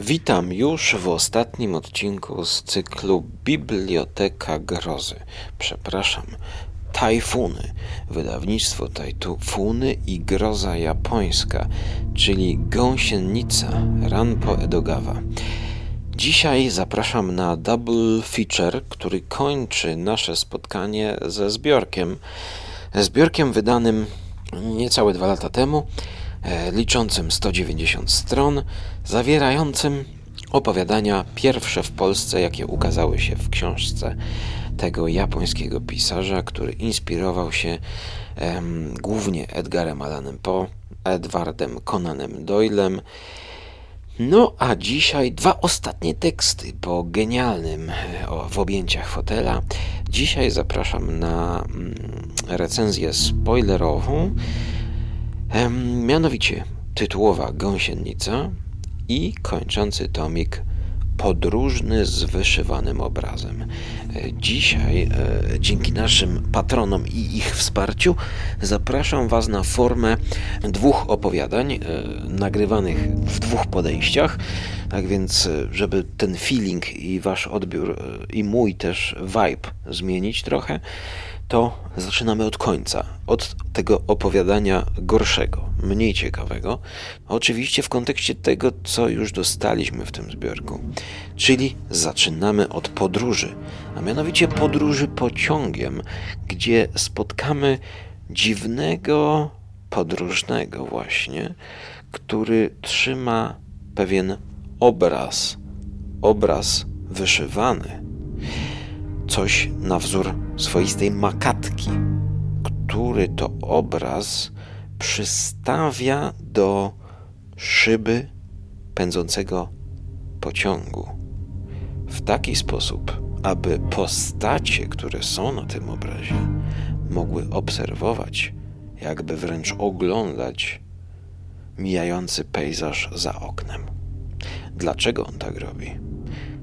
Witam już w ostatnim odcinku z cyklu Biblioteka Grozy. Przepraszam, Tajfuny. Wydawnictwo Tajfuny i Groza Japońska, czyli Gąsienica Ranpo Edogawa. Dzisiaj zapraszam na double feature, który kończy nasze spotkanie ze zbiorkiem. Zbiorkiem wydanym niecałe dwa lata temu liczącym 190 stron, zawierającym opowiadania pierwsze w Polsce, jakie ukazały się w książce tego japońskiego pisarza, który inspirował się głównie Edgarem Allanem Poe, Edwardem Conanem Doylem. No a dzisiaj dwa ostatnie teksty po genialnym e, o, w objęciach fotela. Dzisiaj zapraszam na mm, recenzję spoilerową Mianowicie tytułowa Gąsienica i kończący tomik podróżny z wyszywanym obrazem. E, dzisiaj, e, dzięki naszym patronom i ich wsparciu, zapraszam Was na formę dwóch opowiadań, e, nagrywanych w dwóch podejściach. Tak więc, żeby ten feeling i Wasz odbiór, i mój też vibe zmienić trochę, to zaczynamy od końca, od tego opowiadania gorszego, mniej ciekawego, oczywiście w kontekście tego, co już dostaliśmy w tym zbiorku. Czyli zaczynamy od podróży, a mianowicie podróży pociągiem, gdzie spotkamy dziwnego podróżnego właśnie, który trzyma pewien obraz, obraz wyszywany coś na wzór swoistej makatki, który to obraz przystawia do szyby pędzącego pociągu w taki sposób, aby postacie, które są na tym obrazie, mogły obserwować, jakby wręcz oglądać mijający pejzaż za oknem. Dlaczego on tak robi?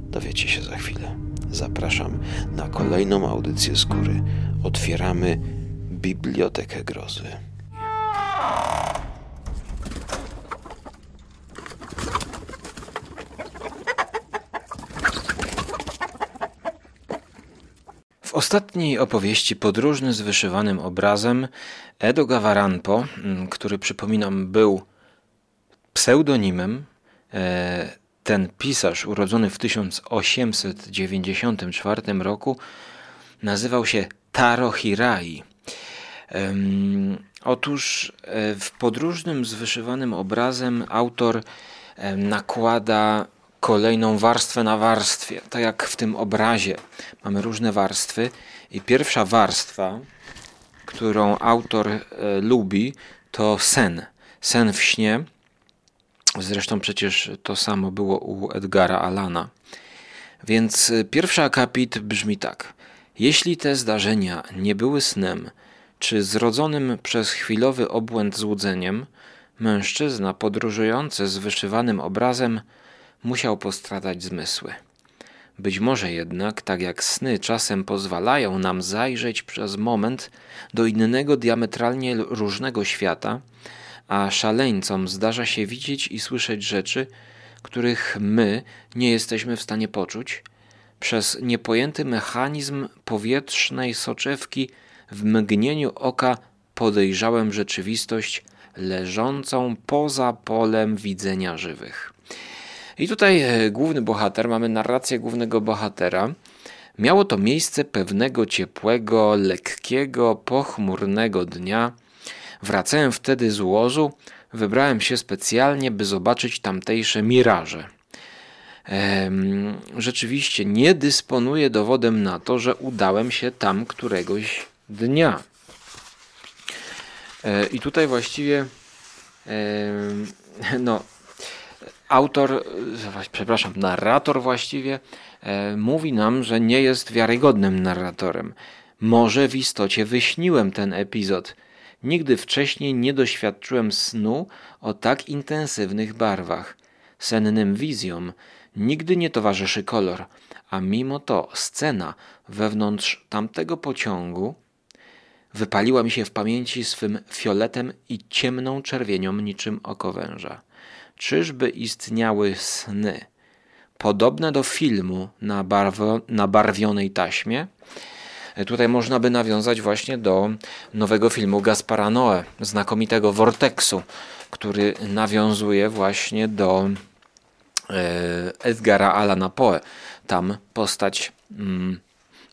Dowiecie się za chwilę. Zapraszam na kolejną audycję z góry. Otwieramy Bibliotekę Grozy. W ostatniej opowieści Podróżny z wyszywanym obrazem Edo Gavaranpo, mm, który przypominam był pseudonimem, e, ten pisarz, urodzony w 1894 roku, nazywał się Taro Hirai. Otóż e, w podróżnym z wyszywanym obrazem autor nakłada kolejną warstwę na warstwie. Tak jak w tym obrazie mamy różne warstwy i pierwsza warstwa, którą autor e, lubi, to sen. Sen w śnie Zresztą przecież to samo było u Edgara Alana. Więc y, pierwszy akapit brzmi tak. Jeśli te zdarzenia nie były snem, czy zrodzonym przez chwilowy obłęd złudzeniem, mężczyzna podróżujący z wyszywanym obrazem musiał postradać zmysły. Być może jednak, tak jak sny czasem pozwalają nam zajrzeć przez moment do innego diametralnie różnego świata, a szaleńcom zdarza się widzieć i słyszeć rzeczy, których my nie jesteśmy w stanie poczuć, przez niepojęty mechanizm powietrznej soczewki w mgnieniu oka podejrzałem rzeczywistość leżącą poza polem widzenia żywych. I tutaj e, główny bohater, mamy narrację głównego bohatera. Miało to miejsce pewnego ciepłego, lekkiego, pochmurnego dnia Wracałem wtedy z łozu, wybrałem się specjalnie, by zobaczyć tamtejsze miraże. Ehm, rzeczywiście nie dysponuję dowodem na to, że udałem się tam któregoś dnia. E, I tutaj właściwie e, no, autor, przepraszam, narrator właściwie e, mówi nam, że nie jest wiarygodnym narratorem. Może w istocie wyśniłem ten epizod Nigdy wcześniej nie doświadczyłem snu o tak intensywnych barwach. Sennym wizjom nigdy nie towarzyszy kolor, a mimo to scena wewnątrz tamtego pociągu wypaliła mi się w pamięci swym fioletem i ciemną czerwienią niczym oko węża. Czyżby istniały sny podobne do filmu na, barwo, na barwionej taśmie? Tutaj można by nawiązać właśnie do nowego filmu Gaspara Noe, znakomitego Vortexu, który nawiązuje właśnie do e, Edgara Allana Poe. Tam postać mm,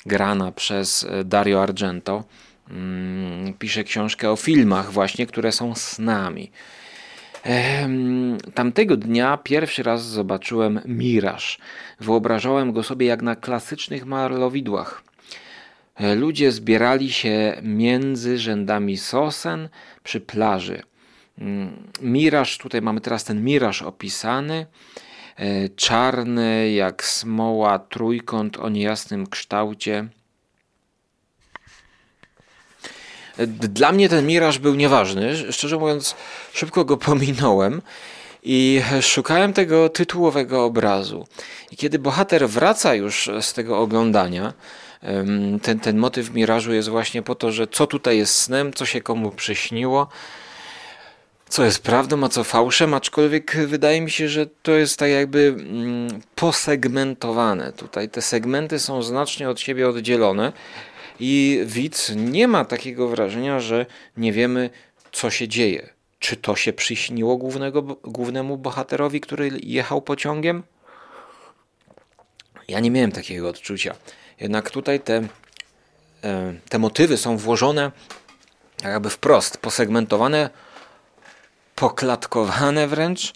grana przez Dario Argento mm, pisze książkę o filmach właśnie, które są snami. Tamtego dnia pierwszy raz zobaczyłem miraż. Wyobrażałem go sobie jak na klasycznych malowidłach. E, ludzie zbierali się między rzędami sosen przy plaży. Mm, miraż, tutaj mamy teraz ten miraż opisany. E, czarny jak smoła trójkąt o niejasnym kształcie. E, dla mnie ten miraż był nieważny. Szczerze mówiąc, szybko go pominąłem i szukałem tego tytułowego obrazu. I kiedy bohater wraca już z tego oglądania, ten, ten motyw mirażu jest właśnie po to, że co tutaj jest snem, co się komu przyśniło, co jest prawdą, a co fałszem, aczkolwiek wydaje mi się, że to jest tak jakby mm, posegmentowane. Tutaj te segmenty są znacznie od siebie oddzielone i widz nie ma takiego wrażenia, że nie wiemy, co się dzieje. Czy to się przyśniło głównego, głównemu bohaterowi, który jechał pociągiem? Ja nie miałem takiego odczucia. Jednak tutaj te, e, te motywy są włożone jakby wprost, posegmentowane, poklatkowane wręcz,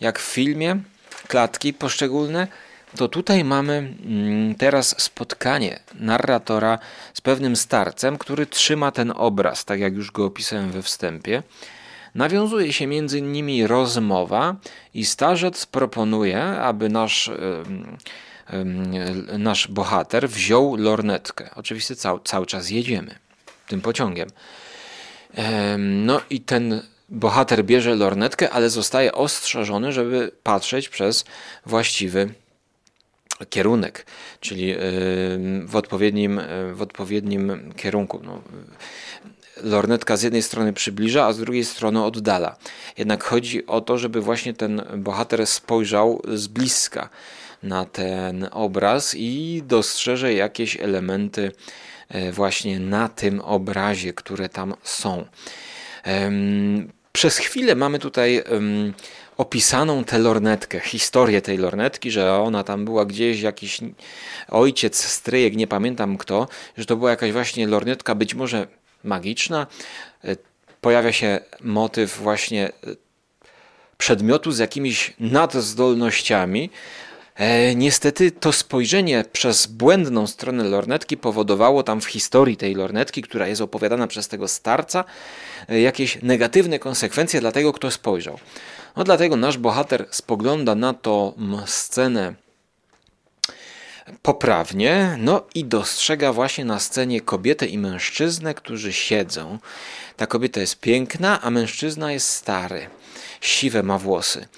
jak w filmie, klatki poszczególne, to tutaj mamy mm, teraz spotkanie narratora z pewnym starcem, który trzyma ten obraz, tak jak już go opisałem we wstępie. Nawiązuje się między nimi rozmowa i starzec proponuje, aby nasz nasz bohater wziął lornetkę. Oczywiście cały, cały czas jedziemy tym pociągiem. No i ten bohater bierze lornetkę, ale zostaje ostrzeżony, żeby patrzeć przez właściwy kierunek, czyli w odpowiednim, w odpowiednim kierunku. No, lornetka z jednej strony przybliża, a z drugiej strony oddala. Jednak chodzi o to, żeby właśnie ten bohater spojrzał z bliska na ten obraz i dostrzeże jakieś elementy e, właśnie na tym obrazie, które tam są. Przez chwilę mamy tutaj opisaną tę lornetkę, historię tej lornetki, że ona tam była gdzieś, jakiś ojciec, stryjek, nie pamiętam kto, że to była jakaś właśnie lornetka, być może magiczna. E, pojawia się motyw właśnie przedmiotu z jakimiś nadzdolnościami, E, niestety to spojrzenie przez błędną stronę lornetki powodowało tam w historii tej lornetki, która jest opowiadana przez tego starca, e, jakieś negatywne konsekwencje dla tego, kto spojrzał. No dlatego nasz bohater spogląda na tą scenę poprawnie, no i dostrzega właśnie na scenie kobietę i mężczyznę, którzy siedzą. Ta kobieta jest piękna, a mężczyzna jest stary. Siwe ma włosy.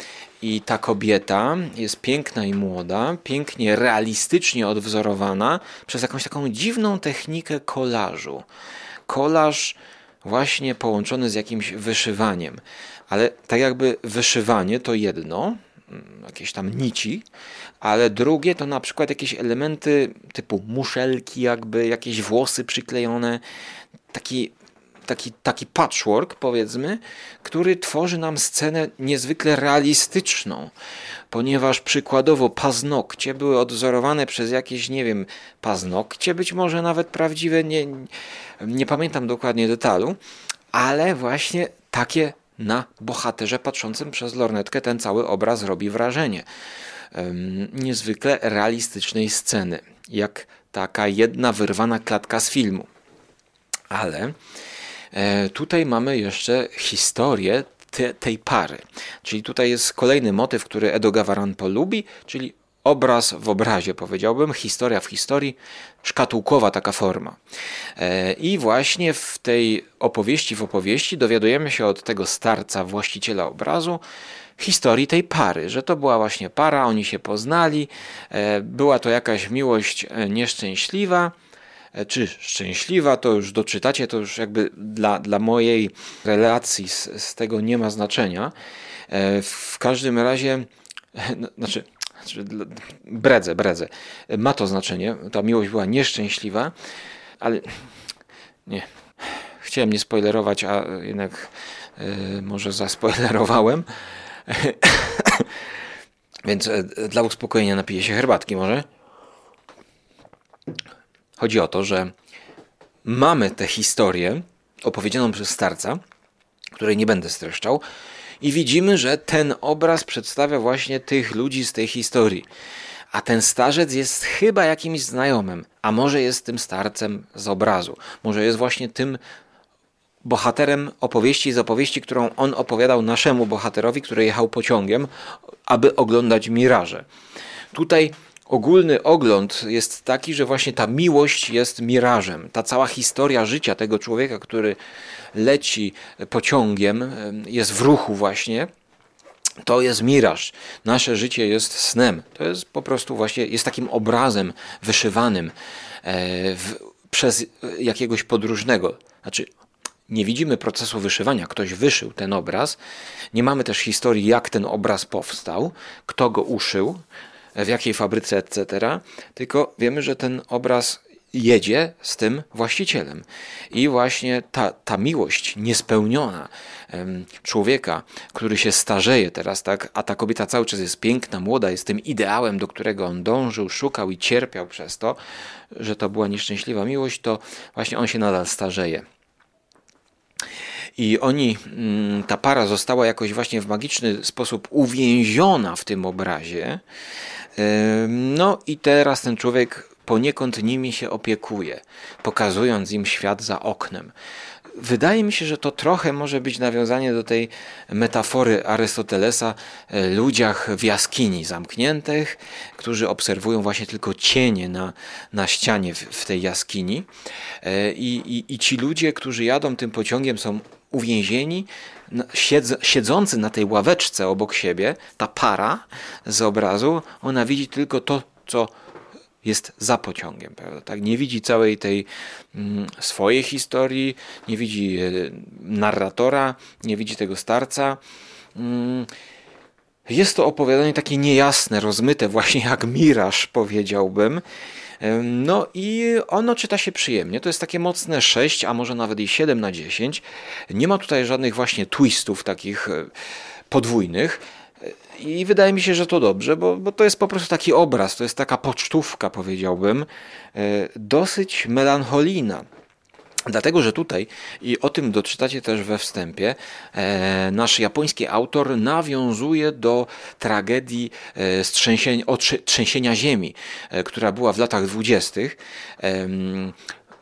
I ta kobieta jest piękna i młoda, pięknie realistycznie odwzorowana przez jakąś taką dziwną technikę kolażu. Kolaż właśnie połączony z jakimś wyszywaniem. Ale tak jakby wyszywanie to jedno, mm, jakieś tam nici, ale drugie to na przykład jakieś elementy typu muszelki, jakby jakieś włosy przyklejone, taki taki, taki patchwork, powiedzmy, który tworzy nam scenę niezwykle realistyczną, ponieważ przykładowo paznokcie były odwzorowane przez jakieś, nie wiem, paznokcie, być może nawet prawdziwe, nie, nie pamiętam dokładnie detalu, ale właśnie takie na bohaterze patrzącym przez lornetkę ten cały obraz robi wrażenie niezwykle realistycznej sceny, jak taka jedna wyrwana klatka z filmu. Ale tutaj mamy jeszcze historię te, tej pary. Czyli tutaj jest kolejny motyw, który Edo Gavaran polubi, czyli obraz w obrazie, powiedziałbym, historia w historii, szkatułkowa taka forma. E, I właśnie w tej opowieści, w opowieści dowiadujemy się od tego starca, właściciela obrazu, historii tej pary, że to była właśnie para, oni się poznali, e, była to jakaś miłość nieszczęśliwa, e, czy szczęśliwa, to już doczytacie, to już jakby dla, dla mojej relacji z, z tego nie ma znaczenia. E, w każdym razie, no, znaczy, znaczy bredzę, bredzę, ma to znaczenie, ta miłość była nieszczęśliwa, ale nie, chciałem nie spoilerować, a jednak yy, może zaspoilerowałem. Więc dla uspokojenia napiję się herbatki może. Chodzi o to, że mamy tę historię opowiedzianą przez starca, której nie będę streszczał, i widzimy, że ten obraz przedstawia właśnie tych ludzi z tej historii. A ten starzec jest chyba jakimś znajomym, a może jest tym starcem z obrazu, może jest właśnie tym bohaterem opowieści z opowieści, którą on opowiadał naszemu bohaterowi, który jechał pociągiem, aby oglądać miraże. Tutaj ogólny ogląd jest taki, że właśnie ta miłość jest mirażem. Ta cała historia życia tego człowieka, który leci pociągiem, jest w ruchu właśnie. To jest miraż. Nasze życie jest snem. To jest po prostu właśnie, jest takim obrazem wyszywanym e, w, przez jakiegoś podróżnego. Znaczy, nie widzimy procesu wyszywania. Ktoś wyszył ten obraz. Nie mamy też historii, jak ten obraz powstał, kto go uszył, w jakiej fabryce, etc. Tylko wiemy, że ten obraz jedzie z tym właścicielem. I właśnie ta, ta miłość niespełniona człowieka, który się starzeje teraz, tak, a ta kobieta cały czas jest piękna, młoda, jest tym ideałem, do którego on dążył, szukał i cierpiał przez to, że to była nieszczęśliwa miłość, to właśnie on się nadal starzeje. I oni, mm, ta para została jakoś właśnie w magiczny sposób uwięziona w tym obrazie. No i teraz ten człowiek poniekąd nimi się opiekuje, pokazując im świat za oknem. Wydaje mi się, że to trochę może być nawiązanie do tej metafory Arystotelesa e, ludziach w jaskini zamkniętych, którzy obserwują właśnie tylko cienie na, na ścianie w, w tej jaskini. E, I, i, I ci ludzie, którzy jadą tym pociągiem, są uwięzieni, siedz, siedzący na tej ławeczce obok siebie, ta para z obrazu, ona widzi tylko to, co jest za pociągiem, prawda? Tak, nie widzi całej tej mm, swojej historii, nie widzi e, narratora, nie widzi tego starca. Mm, jest to opowiadanie takie niejasne, rozmyte, właśnie jak miraż, powiedziałbym. No i ono czyta się przyjemnie. To jest takie mocne 6, a może nawet i 7 na 10. Nie ma tutaj żadnych właśnie twistów takich e, podwójnych. I wydaje mi się, że to dobrze, bo, bo to jest po prostu taki obraz, to jest taka pocztówka, powiedziałbym, e, dosyć melancholijna. Dlatego, że tutaj, i o tym doczytacie też we wstępie, e, nasz japoński autor nawiązuje do tragedii e, trzęsienia, ziemi, e, która była w latach dwudziestych.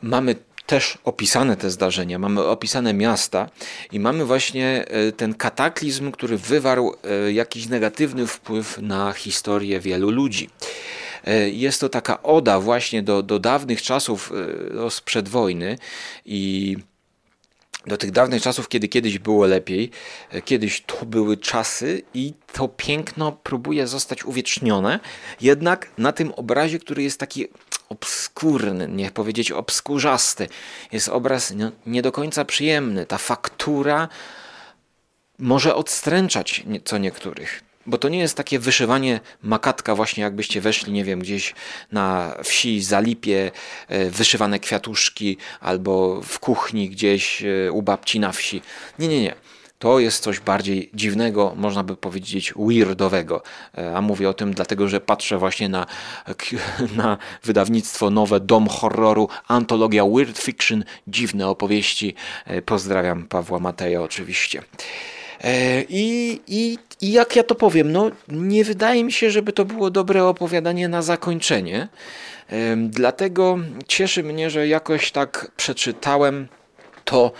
Mamy też opisane te zdarzenia, mamy opisane miasta i mamy właśnie e, ten kataklizm, który wywarł e, jakiś negatywny wpływ na historię wielu ludzi. E, jest to taka oda właśnie do, do dawnych czasów sprzed wojny i do tych dawnych czasów, kiedy kiedyś było lepiej, kiedyś to były czasy i to piękno próbuje zostać uwiecznione, jednak na tym obrazie, który jest taki obskurny, nie powiedzieć obskurzasty. Jest obraz nie do końca przyjemny. Ta faktura może odstręczać co niektórych. Bo to nie jest takie wyszywanie makatka, właśnie jakbyście weszli, nie wiem, gdzieś na wsi, zalipie, e, wyszywane kwiatuszki, albo w kuchni gdzieś e, u babci na wsi. Nie, nie, nie to jest coś bardziej dziwnego, można by powiedzieć weirdowego. E, a mówię o tym dlatego, że patrzę właśnie na, na wydawnictwo nowe Dom Horroru, antologia Weird Fiction, dziwne opowieści. Pozdrawiam Pawła Mateja oczywiście. E, I, i, I jak ja to powiem, no nie wydaje mi się, żeby to było dobre opowiadanie na zakończenie. Dlatego cieszy mnie, że jakoś tak przeczytałem to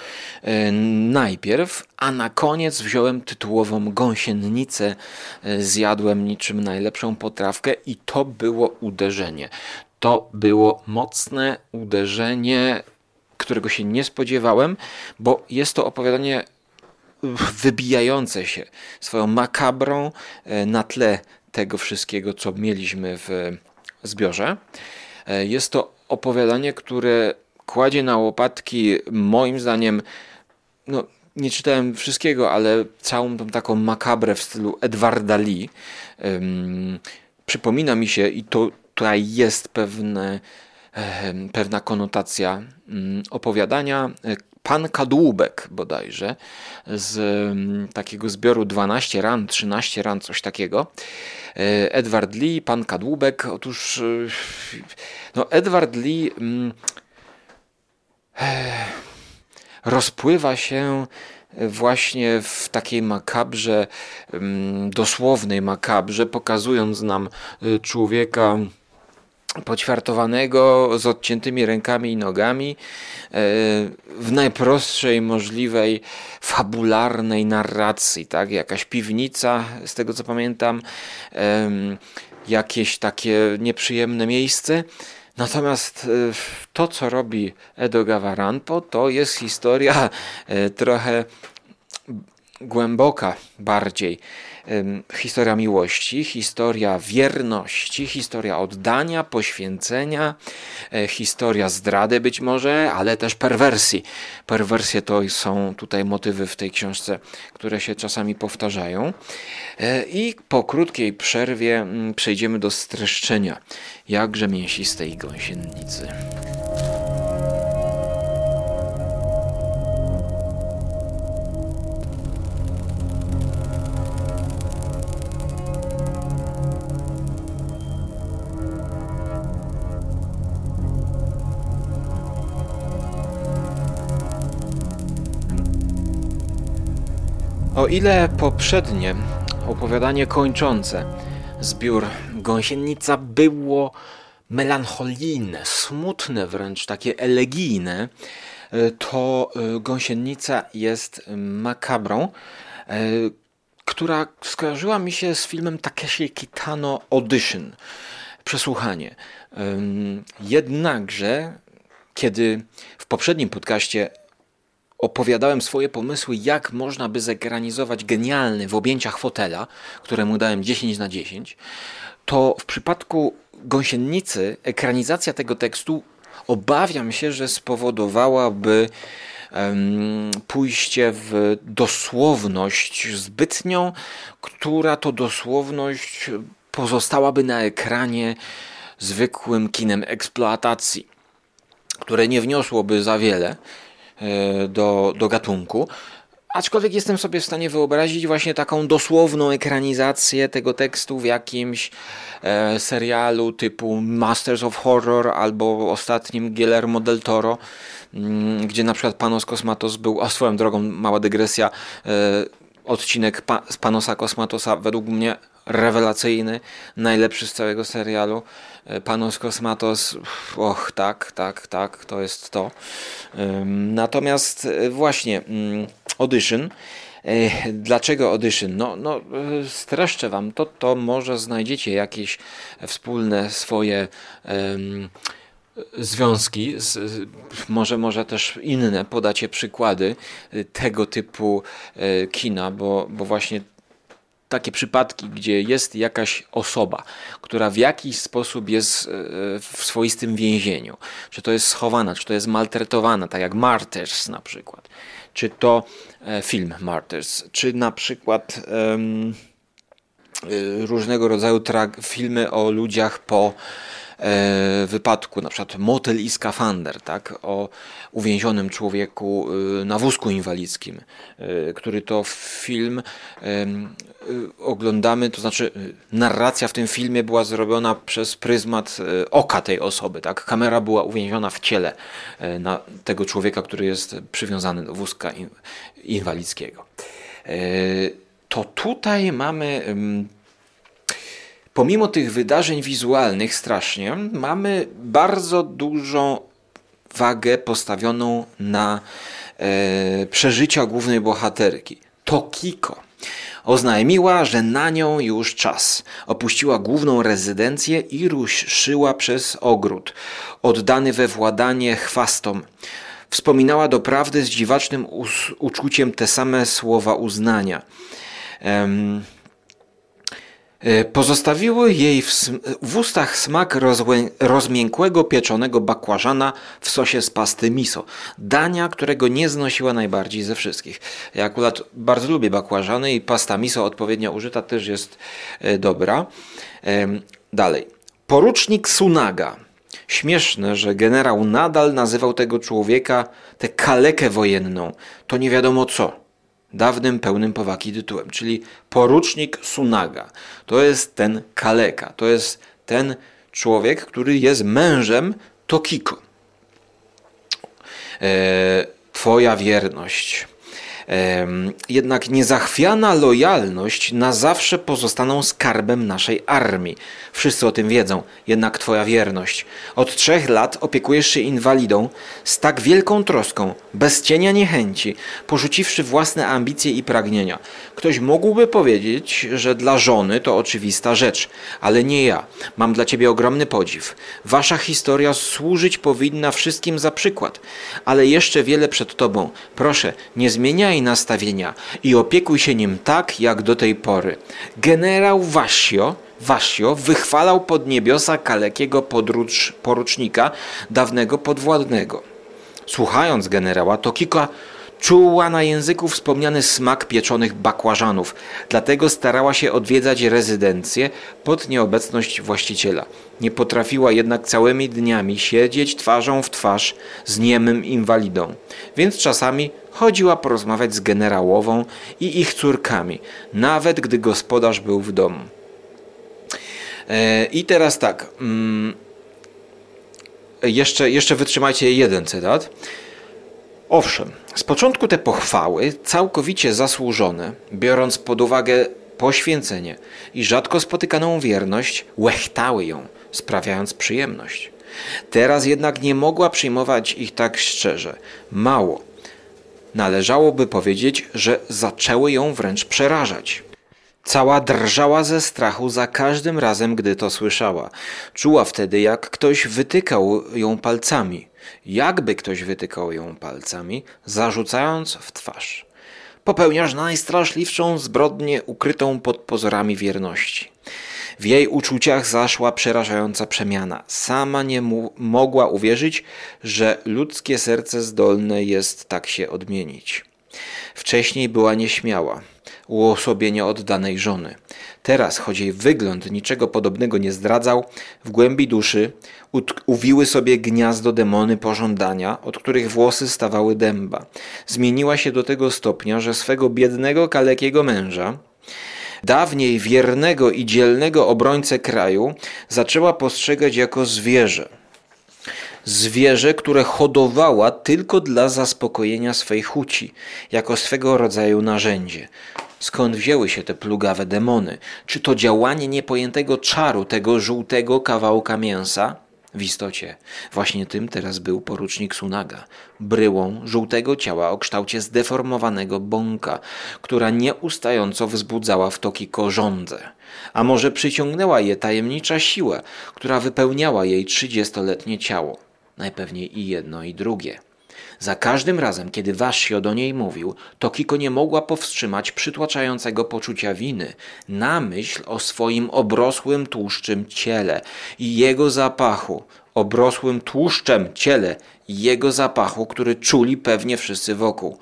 e, najpierw, a na koniec wziąłem tytułową gąsienicę, e, zjadłem niczym najlepszą potrawkę i to było uderzenie. To było mocne uderzenie, którego się nie spodziewałem, bo jest to opowiadanie wybijające się swoją makabrą e, na tle tego wszystkiego, co mieliśmy w zbiorze. Jest to opowiadanie, które kładzie na łopatki, moim zdaniem, no, nie czytałem wszystkiego, ale całą tą taką makabrę w stylu Edwarda Lee. Um, przypomina mi się, i to tutaj jest pewne, um, pewna konotacja um, opowiadania e, Pan Kadłubek bodajże z takiego zbioru 12 ran, 13 ran, coś takiego. E, Edward Lee, Pan Kadłubek. Otóż e, no Edward Lee rozpływa się właśnie w takiej makabrze, mm, dosłownej makabrze, pokazując nam człowieka poćwiartowanego z odciętymi rękami i nogami y, w najprostszej możliwej fabularnej narracji, tak? Jakaś piwnica, z tego co pamiętam, jakieś takie nieprzyjemne miejsce Natomiast e, to, co robi Edo Gavaranpo, to jest historia e, trochę głęboka bardziej historia miłości, historia wierności, historia oddania, poświęcenia, e, historia zdrady być może, ale też perwersji. Perwersje to są tutaj motywy w tej książce, które się czasami powtarzają. E, I po krótkiej przerwie mm, przejdziemy do streszczenia jakże mięsistej gąsienicy. O ile poprzednie opowiadanie kończące zbiór Gąsienica było melancholijne, smutne wręcz, takie elegijne, to e, Gąsienica jest makabrą, e, która skojarzyła mi się z filmem Takeshi Kitano Audition, przesłuchanie. Jednakże, kiedy w poprzednim podcaście opowiadałem swoje pomysły, jak można by zekranizować genialny w objęciach fotela, któremu dałem 10 na 10, to w przypadku Gąsienicy ekranizacja tego tekstu obawiam się, że spowodowałaby pójście w dosłowność zbytnią, która to dosłowność pozostałaby na ekranie zwykłym kinem eksploatacji, które nie wniosłoby za wiele do, do gatunku. Aczkolwiek jestem sobie w stanie wyobrazić właśnie taką dosłowną ekranizację tego tekstu w jakimś e, serialu typu Masters of Horror albo ostatnim Guillermo del Toro, mm, gdzie na przykład Panos Kosmatos był, a swoją drogą mała dygresja, e, odcinek pa, z Panosa Kosmatosa według mnie rewelacyjny, najlepszy z całego serialu. E, Panos Kosmatos, och, tak, tak, tak, to jest to. Natomiast e, właśnie mm, Audition. E, dlaczego Audition? No, no, streszczę wam to, to może znajdziecie jakieś wspólne swoje um, związki, z, może, może też inne, podacie przykłady tego typu kina, bo, bo właśnie takie przypadki, gdzie jest jakaś osoba, która w jakiś sposób jest e, w swoistym więzieniu, czy to jest schowana, czy to jest maltretowana, tak jak Martyrs na przykład, czy to e, film Martyrs, czy na przykład um, różnego rodzaju filmy o ludziach po wypadku, na przykład Motel i skafander, tak, o uwięzionym człowieku e, na wózku inwalidzkim, e, który to film oglądamy, to znaczy narracja w tym filmie była zrobiona przez pryzmat oka tej osoby, tak, kamera była uwięziona w ciele na tego człowieka, który jest przywiązany do wózka inwalidzkiego. To tutaj mamy pomimo tych wydarzeń wizualnych strasznie, mamy bardzo dużą wagę postawioną na e, przeżycia głównej bohaterki. Tokiko oznajmiła, że na nią już czas. Opuściła główną rezydencję i ruszyła przez ogród, oddany we władanie chwastom. Wspominała doprawdy z dziwacznym uczuciem te same słowa uznania. Um, E, pozostawiły jej w, w ustach smak rozłę, rozmiękłego pieczonego bakłażana w sosie z pasty miso. Dania, którego nie znosiła najbardziej ze wszystkich. Ja akurat bardzo lubię bakłażany i pasta miso odpowiednio użyta też jest e, dobra. Dalej. Porucznik Sunaga. Śmieszne, że generał nadal nazywał tego człowieka tę kalekę wojenną. To nie wiadomo co dawnym, pełnym powagi tytułem, czyli porucznik Sunaga. To jest ten kaleka, to jest ten człowiek, który jest mężem Tokiko. E, twoja wierność jednak niezachwiana lojalność na zawsze pozostaną skarbem naszej armii. Wszyscy o tym wiedzą, jednak Twoja wierność. Od trzech lat opiekujesz się inwalidą z tak wielką troską, bez cienia niechęci, porzuciwszy własne ambicje i pragnienia. Ktoś mógłby powiedzieć, że dla żony to oczywista rzecz, ale nie ja. Mam dla Ciebie ogromny podziw. Wasza historia służyć powinna wszystkim za przykład, ale jeszcze wiele przed Tobą. Proszę, nie zmieniaj nastawienia i opiekuj się nim tak, jak do tej pory. Generał Wasio, Wasio wychwalał pod niebiosa kalekiego porucznika, dawnego podwładnego. Słuchając generała, Tokiko Czuła na języku wspomniany smak pieczonych bakłażanów, dlatego starała się odwiedzać rezydencję pod nieobecność właściciela. Nie potrafiła jednak całymi dniami siedzieć twarzą w twarz z niemym inwalidą, więc czasami chodziła porozmawiać z generałową i ich córkami, nawet gdy gospodarz był w domu. E, I teraz tak. Mm, jeszcze, jeszcze wytrzymajcie jeden cytat. Owszem, z początku te pochwały, całkowicie zasłużone, biorąc pod uwagę poświęcenie i rzadko spotykaną wierność, łechtały ją, sprawiając przyjemność. Teraz jednak nie mogła przyjmować ich tak szczerze. Mało. Należałoby powiedzieć, że zaczęły ją wręcz przerażać. Cała drżała ze strachu za każdym razem, gdy to słyszała. Czuła wtedy, jak ktoś wytykał ją palcami jakby ktoś wytykał ją palcami, zarzucając w twarz. Popełniasz najstraszliwszą zbrodnię ukrytą pod pozorami wierności. W jej uczuciach zaszła przerażająca przemiana. Sama nie mogła uwierzyć, że ludzkie serce zdolne jest tak się odmienić. Wcześniej była nieśmiała, uosobienie oddanej żony. Teraz, choć jej wygląd niczego podobnego nie zdradzał, w głębi duszy uwiły sobie gniazdo demony pożądania, od których włosy stawały dęba. Zmieniła się do tego stopnia, że swego biednego, kalekiego męża, dawniej wiernego i dzielnego obrońcę kraju, zaczęła postrzegać jako zwierzę. Zwierzę, które hodowała tylko dla zaspokojenia swej chuci, jako swego rodzaju narzędzie. Skąd wzięły się te plugawe demony? Czy to działanie niepojętego czaru tego żółtego kawałka mięsa? W istocie, właśnie tym teraz był porucznik Sunaga, bryłą żółtego ciała o kształcie zdeformowanego bąka, która nieustająco wzbudzała w toki korządze. A może przyciągnęła je tajemnicza siła, która wypełniała jej trzydziestoletnie ciało. Najpewniej i jedno, i drugie. Za każdym razem, kiedy Washio do niej mówił, Tokiko nie mogła powstrzymać przytłaczającego poczucia winy na myśl o swoim obrosłym tłuszczym ciele i jego zapachu, obrosłym tłuszczem ciele i jego zapachu, który czuli pewnie wszyscy wokół.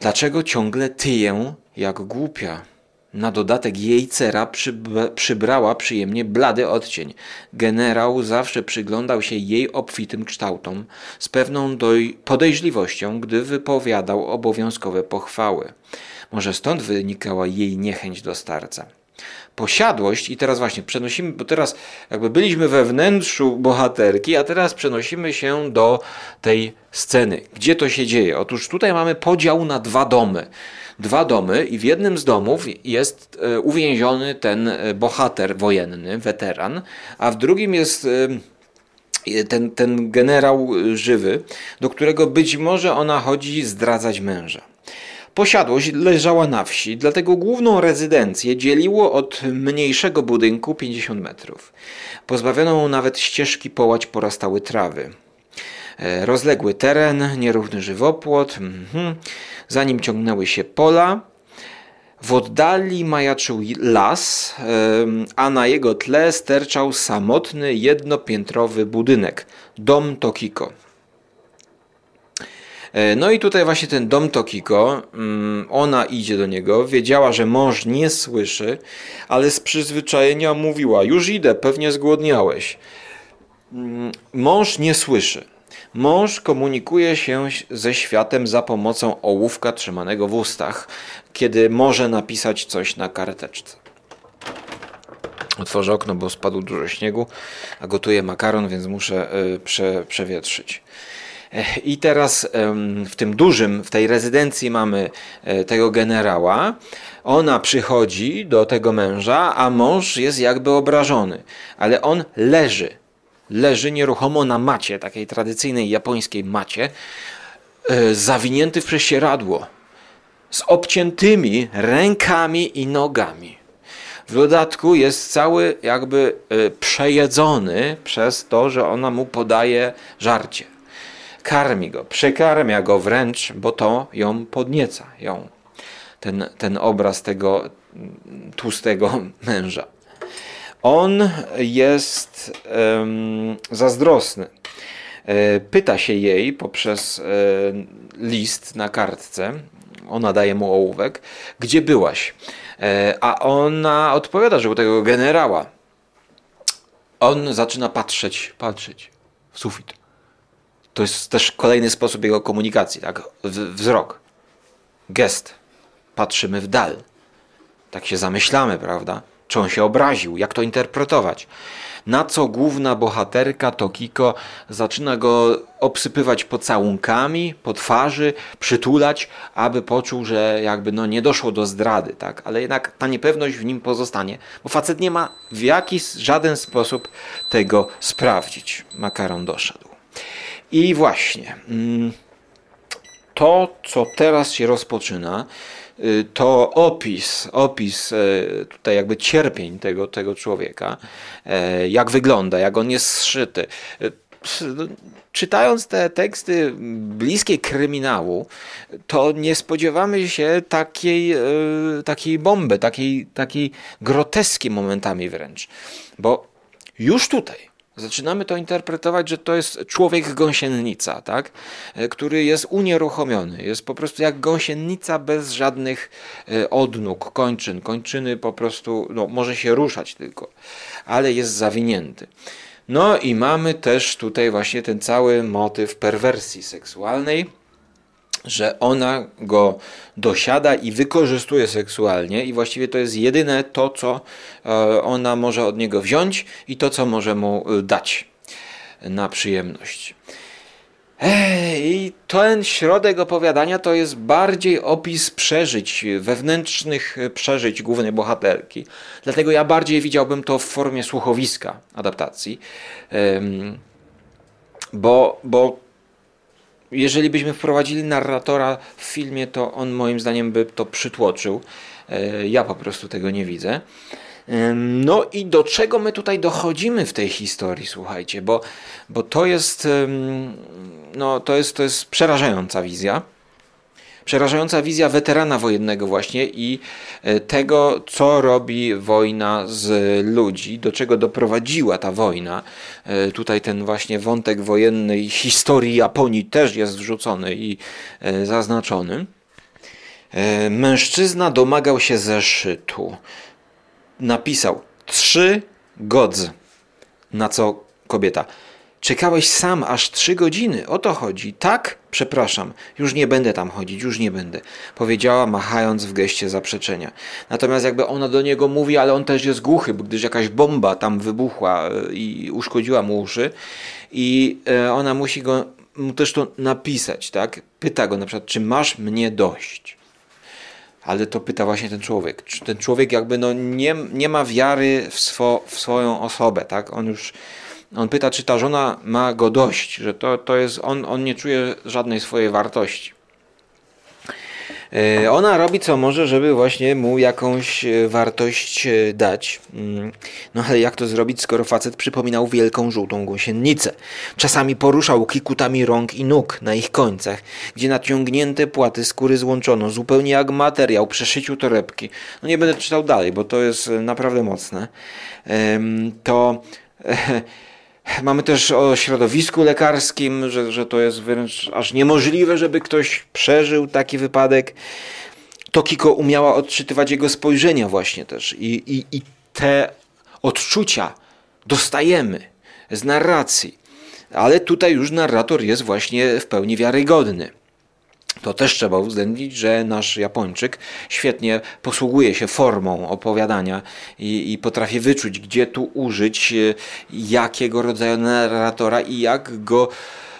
Dlaczego ciągle tyję jak głupia? Na dodatek jej cera przybrała przyjemnie blady odcień. Generał zawsze przyglądał się jej obfitym kształtom z pewną podejrzliwością, gdy wypowiadał obowiązkowe pochwały. Może stąd wynikała jej niechęć do starca. Posiadłość, i teraz właśnie przenosimy, bo teraz jakby byliśmy we wnętrzu bohaterki, a teraz przenosimy się do tej sceny. Gdzie to się dzieje? Otóż tutaj mamy podział na dwa domy dwa domy i w jednym z domów jest e, uwięziony ten e, bohater wojenny, weteran, a w drugim jest e, ten, ten generał żywy, do którego być może ona chodzi zdradzać męża. Posiadłość leżała na wsi, dlatego główną rezydencję dzieliło od mniejszego budynku 50 metrów. Pozbawiono nawet ścieżki połać porastały trawy. Rozległy teren, nierówny żywopłot, -hmm. za nim ciągnęły się pola, W oddali majaczył las, a na jego tle sterczał samotny, jednopiętrowy budynek dom Tokiko. E, no i tutaj właśnie ten dom Tokiko, mm, ona idzie do niego, wiedziała, że mąż nie słyszy, ale z przyzwyczajenia mówiła: Już idę, pewnie zgłodniałeś. Mm, mąż nie słyszy. Mąż komunikuje się ze światem za pomocą ołówka trzymanego w ustach, kiedy może napisać coś na karteczce. Otworzę okno, bo spadł dużo śniegu, a gotuję makaron, więc muszę y, prze, przewietrzyć. I teraz w tym dużym, w tej rezydencji mamy e, tego generała. Ona przychodzi do tego męża, a mąż jest jakby obrażony, ale on leży. Leży nieruchomo na macie, takiej tradycyjnej japońskiej macie, e, zawinięty w prześcieradło, z obciętymi rękami i nogami. W dodatku jest cały jakby e, przejedzony przez to, że ona mu podaje żarcie karmi go, przekarmia go wręcz, bo to ją podnieca, ją, ten, ten obraz tego tłustego męża. On jest zazdrosny. E, pyta się jej poprzez e, list na kartce, ona daje mu ołówek, gdzie byłaś? E, a ona odpowiada, że u tego generała. On zaczyna patrzeć, patrzeć w sufit. To jest też kolejny sposób jego komunikacji, tak? Wzrok, gest. Patrzymy w dal. Tak się zamyślamy, prawda? Czy on się obraził? Jak to interpretować? Na co główna bohaterka Tokiko zaczyna go obsypywać pocałunkami po twarzy, przytulać, aby poczuł, że jakby no nie doszło do zdrady, tak? Ale jednak ta niepewność w nim pozostanie, bo facet nie ma w jakiś żaden sposób tego sprawdzić. Makaron doszedł. I właśnie mm, to, co teraz się rozpoczyna, to opis, opis y, tutaj jakby cierpień tego, tego człowieka, y, jak wygląda, jak on jest zszyty. No, czytając te teksty bliskie kryminału, to nie spodziewamy się takiej, takiej bomby, takiej, takiej groteski momentami wręcz. Bo już tutaj Zaczynamy to interpretować, że to jest człowiek gąsienica, tak? E, który jest unieruchomiony. Jest po prostu jak gąsienica bez żadnych e, odnóg, kończyn. Kończyny po prostu no, może się ruszać tylko, ale jest zawinięty. No i mamy też tutaj właśnie ten cały motyw perwersji seksualnej że ona go dosiada i wykorzystuje seksualnie, i właściwie to jest jedyne to, co e, ona może od niego wziąć i to, co może mu e, dać na przyjemność. I ten środek opowiadania to jest bardziej opis przeżyć, wewnętrznych przeżyć głównej bohaterki. Dlatego ja bardziej widziałbym to w formie słuchowiska adaptacji. Bo, bo jeżeli byśmy wprowadzili narratora w filmie, to on moim zdaniem by to przytłoczył. E, ja po prostu tego nie widzę. No i do czego my tutaj dochodzimy w tej historii, słuchajcie, bo, bo to jest, no, to jest, to jest przerażająca wizja przerażająca wizja weterana wojennego właśnie i e, tego, co robi wojna z ludzi, do czego doprowadziła ta wojna. E, tutaj ten właśnie wątek wojennej historii Japonii też jest wrzucony i e, zaznaczony. Mężczyzna domagał się zeszytu. Napisał trzy godz. Na co kobieta? Czekałeś sam aż trzy godziny, o to chodzi. Tak? Przepraszam, już nie będę tam chodzić, już nie będę, powiedziała, machając w geście zaprzeczenia. Natomiast jakby ona do niego mówi, ale on też jest głuchy, gdyż jakaś bomba tam wybuchła e, i uszkodziła mu uszy i e, ona musi go mu też to napisać, tak? Pyta go na przykład, czy masz mnie dość? Ale to pyta właśnie ten człowiek. Czy ten człowiek jakby no nie, nie ma wiary w, swo, w swoją osobę, tak? On już on pyta, czy ta żona ma go dość, że to, to jest, on, on nie czuje żadnej swojej wartości. E, ona robi co może, żeby właśnie mu jakąś e, wartość e, dać. Mm, no ale jak to zrobić, skoro facet przypominał wielką żółtą gąsienicę? Czasami poruszał kikutami rąk i nóg na ich końcach, gdzie naciągnięte płaty skóry złączono, zupełnie jak materiał przy szyciu torebki. No nie będę czytał dalej, bo to jest naprawdę mocne. To Mamy też o środowisku lekarskim, że, że to jest wręcz aż niemożliwe, żeby ktoś przeżył taki wypadek. Tokiko umiała odczytywać jego spojrzenia właśnie też i, i, i te odczucia dostajemy z narracji. Ale tutaj już narrator jest właśnie w pełni wiarygodny. To też trzeba uwzględnić, że nasz Japończyk świetnie posługuje się formą opowiadania i, i, potrafi wyczuć, gdzie tu użyć e, jakiego rodzaju narratora i jak go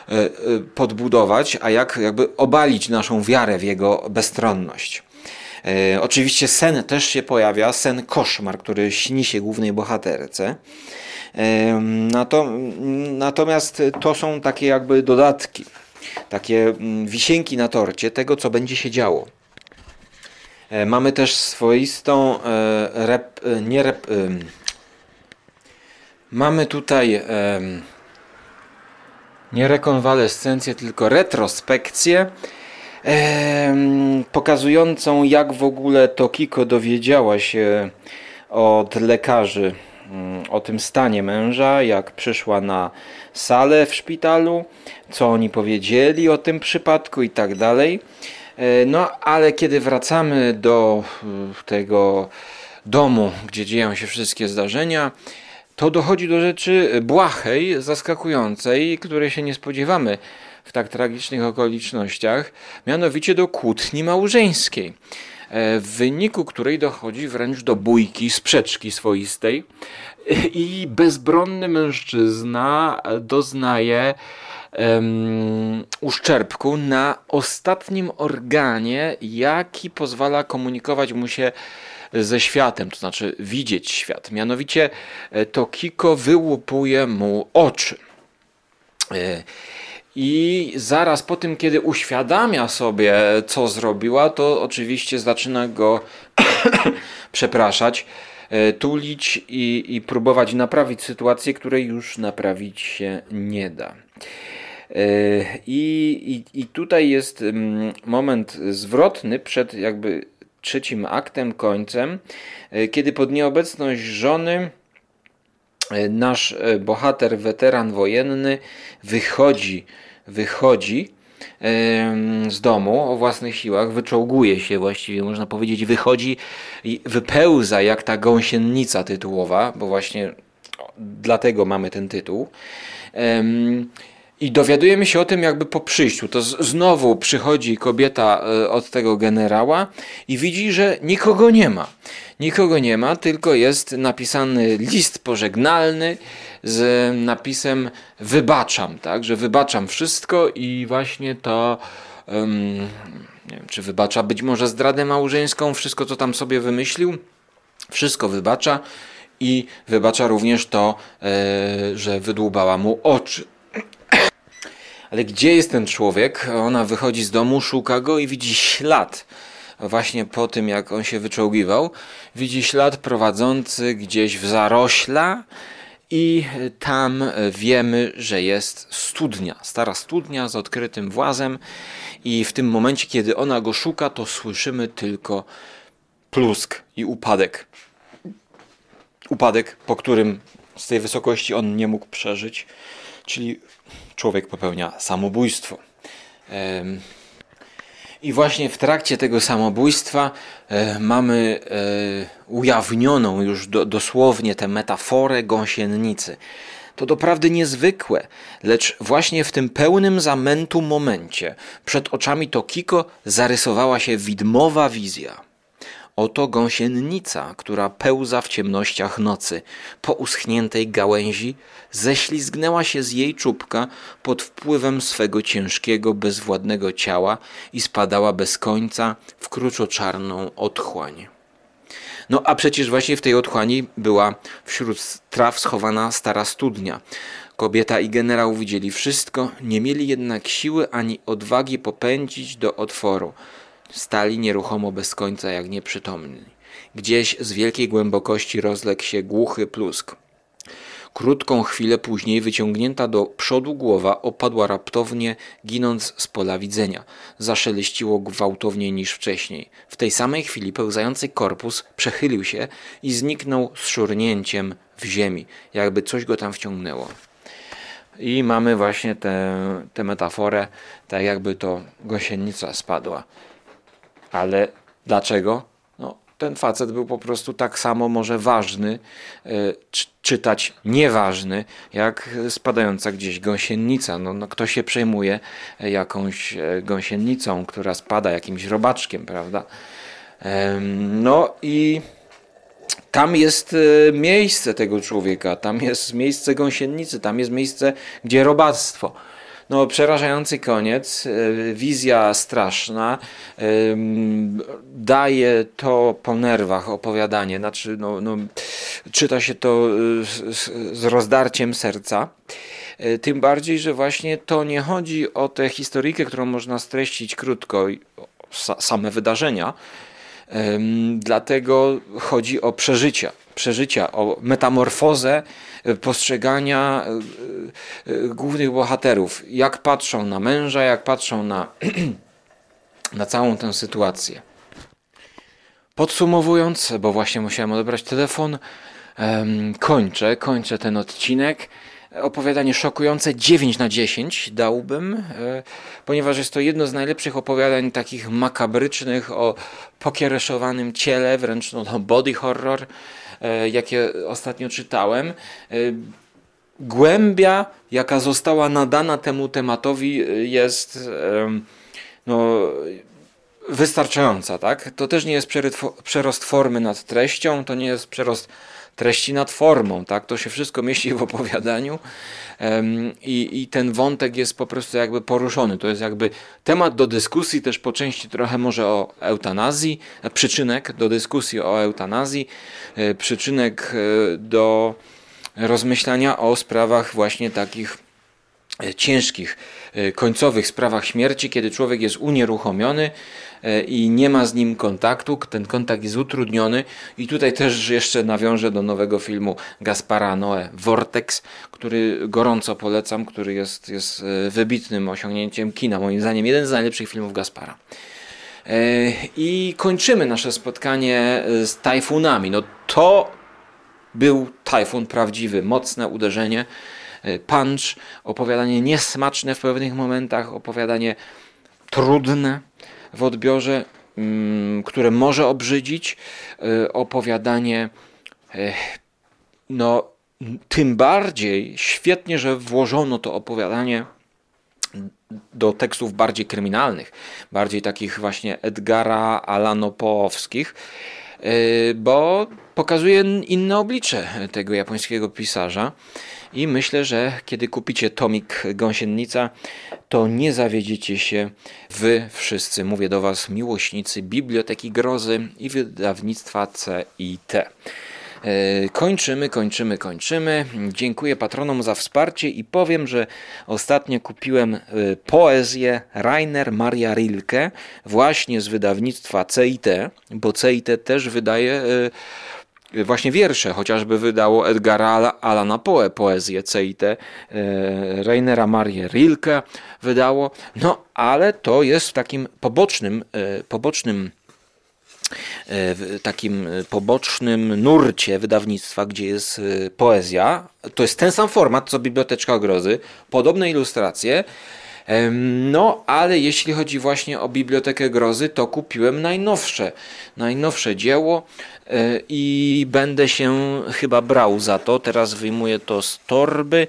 e, e, podbudować, a jak jakby obalić naszą wiarę w jego bezstronność. Oczywiście sen też się pojawia, sen koszmar, który śni się głównej bohaterce. Natomiast to są takie jakby dodatki takie mm, wisienki na torcie tego, co będzie się działo. E, mamy też swoistą e, rep, e, nie rep, mamy tutaj nie rekonwalescencję, tylko retrospekcję pokazującą jak w ogóle Tokiko dowiedziała się od lekarzy mm, o tym stanie męża, jak przyszła na salę w szpitalu, co oni powiedzieli o tym przypadku i tak dalej. E, no, ale kiedy wracamy do e, tego domu, gdzie dzieją się wszystkie zdarzenia, to dochodzi do rzeczy błahej, zaskakującej, której się nie spodziewamy w tak tragicznych okolicznościach, mianowicie do kłótni małżeńskiej, w wyniku której dochodzi wręcz do bójki, sprzeczki swoistej i bezbronny mężczyzna doznaje um, uszczerbku na ostatnim organie, jaki pozwala komunikować mu się ze światem, to znaczy widzieć świat. Mianowicie e, to Kiko wyłupuje mu oczy. I zaraz po tym, kiedy uświadamia sobie, co zrobiła, to oczywiście zaczyna go przepraszać, e, tulić i, i próbować naprawić sytuację, której już naprawić się nie da. E, I, i, I tutaj jest mm, moment zwrotny przed jakby trzecim aktem, końcem, e, kiedy pod nieobecność żony nasz bohater, weteran wojenny wychodzi, wychodzi z domu o własnych siłach, wyczołguje się właściwie, można powiedzieć, wychodzi i wypełza jak ta gąsienica tytułowa, bo właśnie dlatego mamy ten tytuł. I dowiadujemy się o tym jakby po przyjściu. To znowu przychodzi kobieta e, od tego generała i widzi, że nikogo nie ma. Nikogo nie ma, tylko jest napisany list pożegnalny z napisem wybaczam, tak, że wybaczam wszystko i właśnie to um, nie wiem, czy wybacza być może zdradę małżeńską, wszystko co tam sobie wymyślił, wszystko wybacza i wybacza również to, e, że wydłubała mu oczy. Ale gdzie jest ten człowiek? Ona wychodzi z domu, szuka go i widzi ślad. Właśnie po tym, jak on się wyczołgiwał, widzi ślad prowadzący gdzieś w zarośla, i tam wiemy, że jest studnia, stara studnia z odkrytym włazem, i w tym momencie, kiedy ona go szuka, to słyszymy tylko plusk i upadek. Upadek, po którym z tej wysokości on nie mógł przeżyć, czyli człowiek popełnia samobójstwo. I właśnie w trakcie tego samobójstwa e, mamy e, ujawnioną już do, dosłownie tę metaforę gąsiennicy. To doprawdy niezwykłe, lecz właśnie w tym pełnym zamętu momencie przed oczami Tokiko zarysowała się widmowa wizja. Oto gąsiennica, która pełza w ciemnościach nocy. Po uschniętej gałęzi ześlizgnęła się z jej czubka pod wpływem swego ciężkiego, bezwładnego ciała i spadała bez końca w kruczoczarną otchłań. No a przecież właśnie w tej otchłani była wśród traw schowana stara studnia. Kobieta i generał widzieli wszystko, nie mieli jednak siły ani odwagi popędzić do otworu. Stali nieruchomo bez końca jak nieprzytomni. Gdzieś z wielkiej głębokości rozległ się głuchy plusk. Krótką chwilę później wyciągnięta do przodu głowa opadła raptownie, ginąc z pola widzenia. Zaszeleściło gwałtowniej niż wcześniej. W tej samej chwili pełzający korpus przechylił się i zniknął z szurnięciem w ziemi, jakby coś go tam wciągnęło. I mamy właśnie tę metaforę, tak jakby to gąsienica spadła. Ale dlaczego? ten facet był po prostu tak samo może ważny, e, czytać nieważny, jak spadająca gdzieś gąsienica. No, no, kto się przejmuje jakąś e, gąsienicą, która spada jakimś robaczkiem, prawda? No i tam jest e, miejsce tego człowieka, tam jest miejsce gąsienicy, tam jest miejsce, gdzie robactwo. No, przerażający koniec, e, wizja straszna, daje to po nerwach opowiadanie, znaczy no, no, czyta się to e, z, z rozdarciem serca. E, tym bardziej, że właśnie to nie chodzi o tę historyjkę, którą można streścić krótko, same wydarzenia, dlatego chodzi o przeżycia, przeżycia, o metamorfozę postrzegania e, e, głównych bohaterów, jak patrzą na męża, jak patrzą na, na całą tę sytuację. Podsumowując, bo właśnie musiałem odebrać telefon, kończę, kończę ten odcinek. Opowiadanie szokujące 9 na 10 dałbym, e, ponieważ jest to jedno z najlepszych opowiadań takich makabrycznych o pokiereszowanym ciele, wręcz no, body horror, E, jakie ostatnio czytałem, e, głębia, jaka została nadana temu tematowi, jest no, wystarczająca. Tak? To też nie jest przerost formy nad treścią, to nie jest przerost treści nad formą, tak? To się wszystko mieści w opowiadaniu i, i ten wątek jest po prostu jakby poruszony. To jest jakby temat do dyskusji, też po części trochę może o eutanazji, przyczynek do dyskusji o eutanazji, e, przyczynek e, do rozmyślania o sprawach właśnie takich e, ciężkich, końcowych sprawach śmierci, kiedy człowiek jest unieruchomiony, E, i nie ma z nim kontaktu, ten kontakt jest utrudniony i tutaj też jeszcze nawiążę do nowego filmu Gaspara Noe Vortex, który gorąco polecam, który jest, jest e, wybitnym osiągnięciem kina, moim zdaniem jeden z najlepszych filmów Gaspara. E, I kończymy nasze spotkanie z tajfunami. No to był tajfun prawdziwy, mocne uderzenie, punch, opowiadanie niesmaczne w pewnych momentach, opowiadanie trudne, w odbiorze, mm, które może obrzydzić, e, opowiadanie, e, no tym bardziej świetnie, że włożono to opowiadanie do tekstów bardziej kryminalnych, bardziej takich właśnie Edgara Alanopoowskich, e, bo pokazuje inne oblicze tego japońskiego pisarza. I myślę, że kiedy kupicie tomik Gąsiennica, to nie zawiedziecie się wy wszyscy. Mówię do Was miłośnicy Biblioteki Grozy i wydawnictwa CIT. E, kończymy, kończymy, kończymy. Dziękuję patronom za wsparcie i powiem, że ostatnio kupiłem e, poezję Rainer Maria Rilke właśnie z wydawnictwa CIT, bo CIT też wydaje e, właśnie wiersze, chociażby wydało Edgara Alana Poe poezję CIT, e, Rainera Marię Rilke wydało, no ale to jest w takim pobocznym, pobocznym w takim pobocznym nurcie wydawnictwa, gdzie jest poezja. To jest ten sam format co Biblioteczka Grozy, podobne ilustracje. No, ale jeśli chodzi właśnie o Bibliotekę Grozy, to kupiłem najnowsze, najnowsze dzieło E, i będę się chyba brał za to. Teraz wyjmuję to z torby.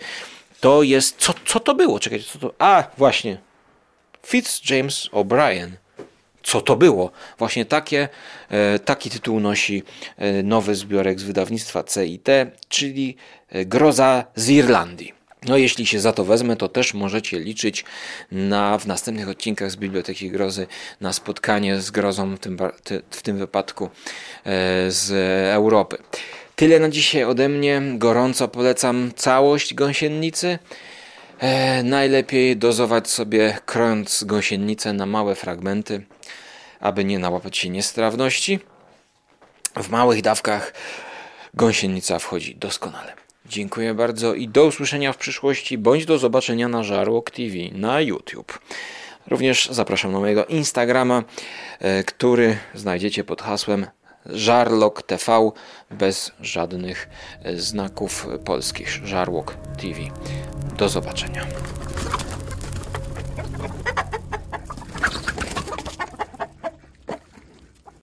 To jest. Co, co to było? Czekajcie, co to. A, właśnie. Fitz James O'Brien. Co to było? Właśnie takie, e, taki tytuł nosi e, nowy zbiorek z wydawnictwa CIT, czyli Groza z Irlandii. No jeśli się za to wezmę, to też możecie liczyć na, w następnych odcinkach z Biblioteki Grozy na spotkanie z grozą, w tym, w tym wypadku e, z Europy. Tyle na dzisiaj ode mnie. Gorąco polecam całość gąsienicy. E, najlepiej dozować sobie krojąc gąsienicę na małe fragmenty. aby nie nałapać się niestrawności. W małych dawkach gąsienica wchodzi doskonale. Dziękuję bardzo i do usłyszenia w przyszłości, bądź do zobaczenia na Żarłok TV na YouTube. Również zapraszam na mojego Instagrama, e, który znajdziecie pod hasłem Żarlok TV bez żadnych e, znaków polskich. Żarłok TV. Do zobaczenia.